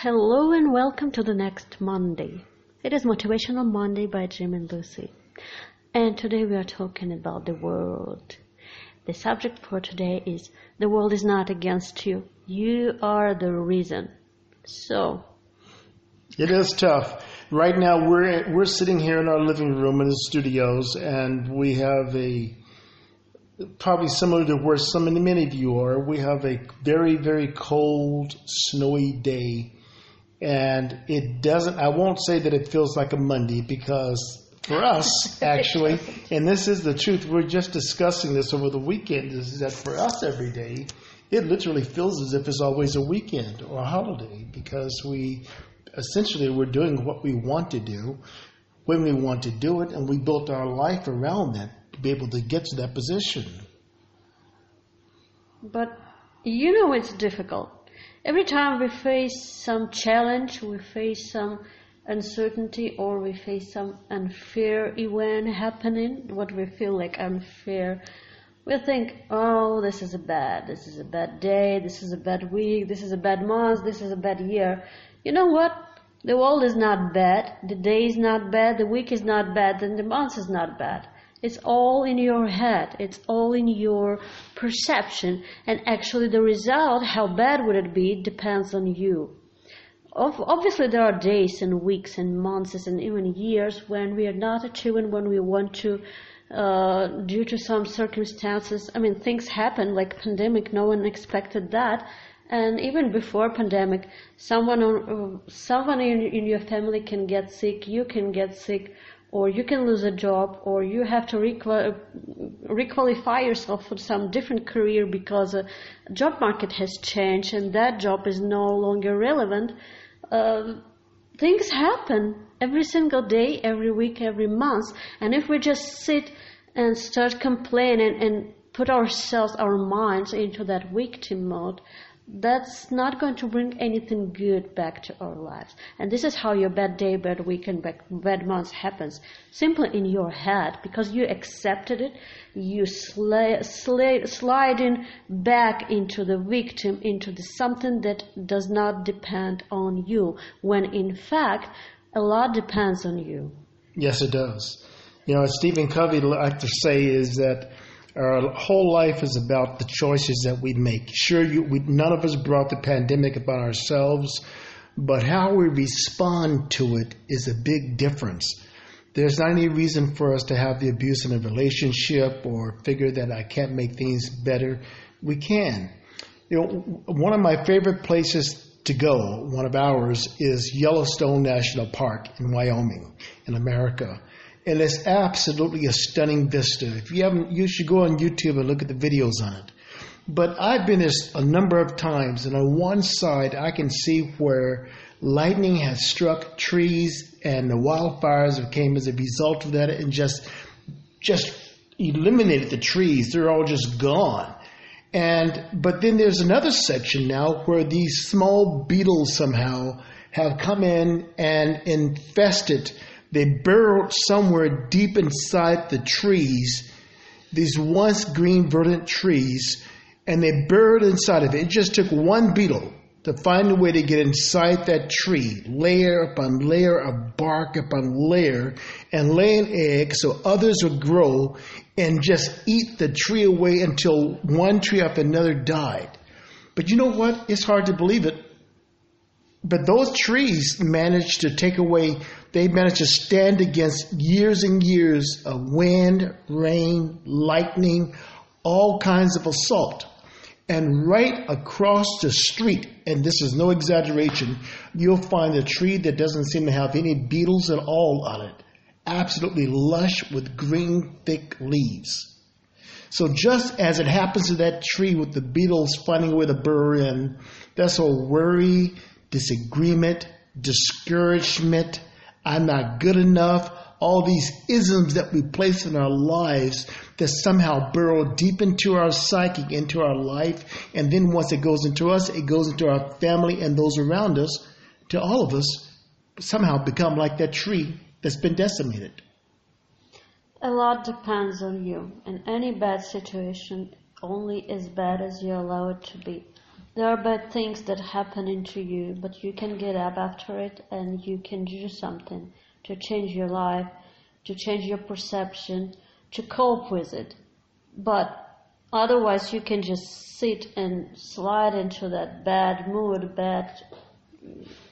Hello and welcome to the next Monday. It is Motivational Monday by Jim and Lucy. And today we are talking about the world. The subject for today is the world is not against you. You are the reason. So, It is tough. Right now, we're we're sitting here in our living room in the studios, and we have a probably similar to where some many of you are. We have a very very cold, snowy day, and it doesn't. I won't say that it feels like a Monday because for us, actually, and this is the truth. We're just discussing this over the weekend. Is that for us every day? It literally feels as if it's always a weekend or a holiday because we essentially we're doing what we want to do when we want to do it, and we built our life around that to be able to get to that position. but you know it's difficult. Every time we face some challenge, we face some uncertainty or we face some unfair event happening, what we feel like unfair, we think, oh, this is a bad, this is a bad day, this is a bad week, this is a bad month, this is a bad year. You know what? The world is not bad, the day is not bad, the week is not bad, and the month is not bad. It's all in your head. It's all in your perception. And actually the result, how bad would it be, depends on you. Obviously, there are days and weeks and months and even years when we are not achieving when we want to, uh, due to some circumstances. I mean, things happen like pandemic. No one expected that. And even before pandemic, someone on, uh, someone in, in your family can get sick. You can get sick, or you can lose a job, or you have to requa- requalify yourself for some different career because the job market has changed and that job is no longer relevant. Uh, things happen every single day, every week, every month. And if we just sit and start complaining and put ourselves, our minds into that victim mode, that's not going to bring anything good back to our lives. And this is how your bad day, bad week, and bad, month happens. Simply in your head, because you accepted it, you sli- sli- sliding back into the victim, into the something that does not depend on you, when in fact, a lot depends on you. Yes, it does. You know, Stephen Covey liked to say is that our whole life is about the choices that we make. Sure, you, we, none of us brought the pandemic upon ourselves, but how we respond to it is a big difference. There's not any reason for us to have the abuse in a relationship or figure that I can't make things better. We can. You know, one of my favorite places to go, one of ours, is Yellowstone National Park in Wyoming, in America. And it's absolutely a stunning vista. If you haven't, you should go on YouTube and look at the videos on it. But I've been there a number of times, and on one side, I can see where lightning has struck trees, and the wildfires that came as a result of that, and just just eliminated the trees. They're all just gone. And but then there's another section now where these small beetles somehow have come in and infested. They burrowed somewhere deep inside the trees, these once green verdant trees, and they burrowed inside of it. It just took one beetle to find a way to get inside that tree, layer upon layer of bark upon layer, and lay an egg so others would grow and just eat the tree away until one tree after another died. But you know what? It's hard to believe it. But those trees managed to take away, they managed to stand against years and years of wind, rain, lightning, all kinds of assault. And right across the street, and this is no exaggeration, you'll find a tree that doesn't seem to have any beetles at all on it. Absolutely lush with green, thick leaves. So just as it happens to that tree with the beetles finding a way to burrow in, that's all worry, disagreement, discouragement, I'm not good enough, all these isms that we place in our lives that somehow burrow deep into our psyche, into our life, and then once it goes into us, it goes into our family and those around us, to all of us, somehow become like that tree that's been decimated. A lot depends on you, and any bad situation only as bad as you allow it to be. There are bad things that happen into you, but you can get up after it and you can do something to change your life, to change your perception, to cope with it. But otherwise you can just sit and slide into that bad mood, bad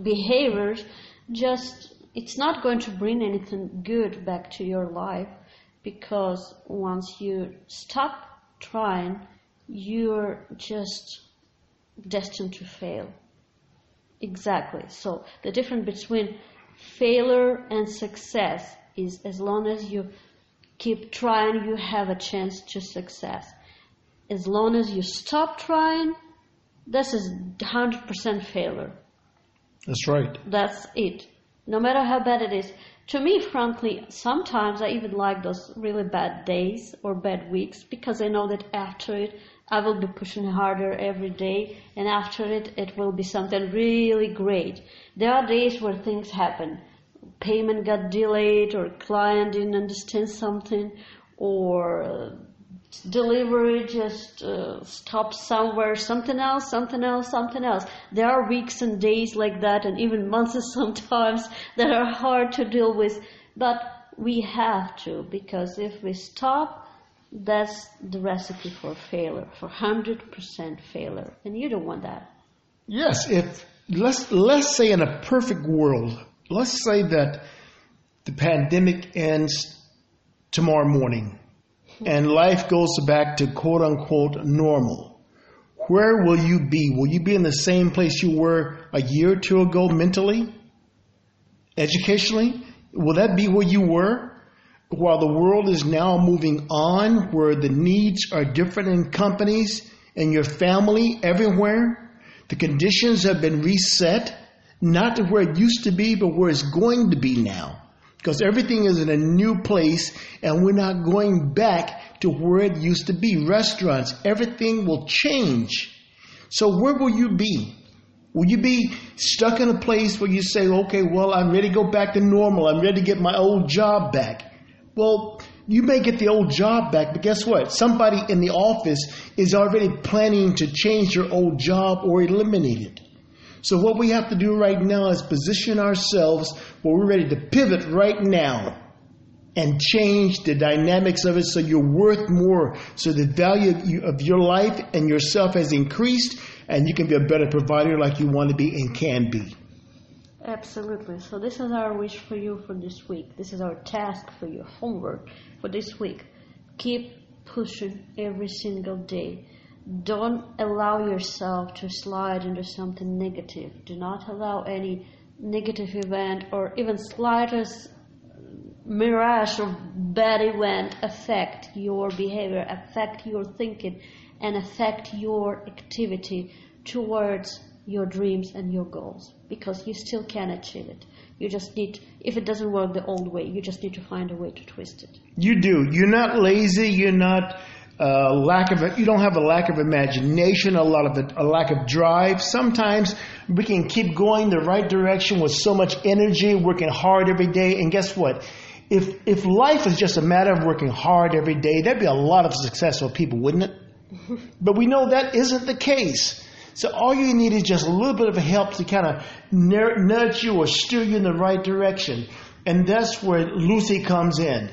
behaviors. Just, it's not going to bring anything good back to your life because once you stop trying, you're just destined to fail. Exactly. So the difference between failure and success is as long as you keep trying, you have a chance to success. As long as you stop trying, this is 100% failure. That's right. That's it. No matter how bad it is. To me, frankly, sometimes I even like those really bad days or bad weeks because I know that after it, I will be pushing harder every day, and after it, it will be something really great. There are days where things happen. Payment got delayed, or client didn't understand something, or uh, delivery just uh, stopped somewhere, something else, something else, something else. There are weeks and days like that, and even months sometimes that are hard to deal with, but we have to, because if we stop, that's the recipe for failure, for 100% failure. And you don't want that. Yes, if let's let's say in a perfect world, let's say that the pandemic ends tomorrow morning and life goes back to quote unquote normal. Where will you be? Will you be in the same place you were a year or two ago mentally? Educationally? Will that be where you were? While the world is now moving on, where the needs are different in companies and your family everywhere, the conditions have been reset, not to where it used to be, but where it's going to be now. Because everything is in a new place and we're not going back to where it used to be. Restaurants, everything will change. So where will you be? Will you be stuck in a place where you say, okay, well, I'm ready to go back to normal. I'm ready to get my old job back. Well, you may get the old job back, but guess what? Somebody in the office is already planning to change your old job or eliminate it. So what we have to do right now is position ourselves where we're ready to pivot right now and change the dynamics of it so you're worth more. So the value of your life and yourself has increased and you can be a better provider like you want to be and can be. Absolutely. So this is our wish for you for this week. This is our task for your homework for this week. Keep pushing every single day. Don't allow yourself to slide into something negative. Do not allow any negative event or even slightest mirage of bad event affect your behavior, affect your thinking, and affect your activity towards your dreams and your goals because you still can achieve it. You just need, if it doesn't work the old way, you just need to find a way to twist it. You do. You're not lazy. You're not uh, lack of it. You don't have a lack of imagination, a lot of it, a lack of drive. Sometimes we can keep going the right direction with so much energy, working hard every day. And guess what? If if life is just a matter of working hard every day, there'd be a lot of successful people, wouldn't it? but we know that isn't the case. So all you need is just a little bit of help to kind of nudge you or steer you in the right direction. And that's where Lucy comes in.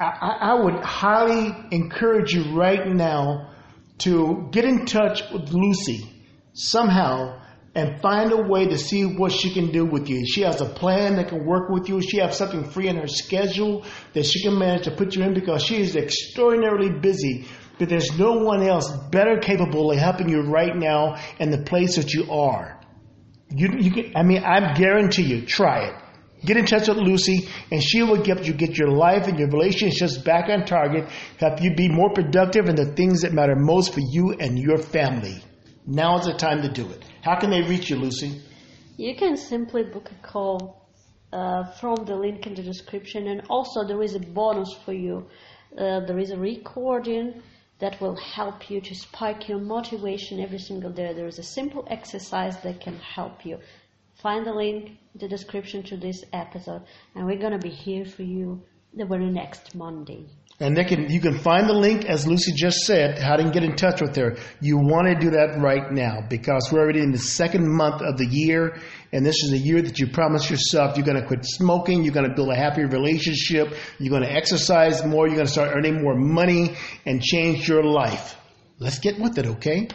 I, I would highly encourage you right now to get in touch with Lucy somehow and find a way to see what she can do with you. She has a plan that can work with you. She has something free in her schedule that she can manage to put you in because she is extraordinarily busy but there's no one else better capable of helping you right now in the place that you are. You, you can, I mean, I guarantee you, try it. Get in touch with Lucy, and she will help you get your life and your relationships back on target, help you be more productive in the things that matter most for you and your family. Now is the time to do it. How can they reach you, Lucy? You can simply book a call uh, from the link in the description, and also there is a bonus for you. Uh, there is a recording that will help you to spike your motivation every single day. There is a simple exercise that can help you. Find the link in the description to this episode, and we're going to be here for you the very next Monday. And they can, you can find the link, as Lucy just said, how to get in touch with her. You want to do that right now because we're already in the second month of the year, and this is a year that you promise yourself you're going to quit smoking, you're going to build a happier relationship, you're going to exercise more, you're going to start earning more money and change your life. Let's get with it, okay?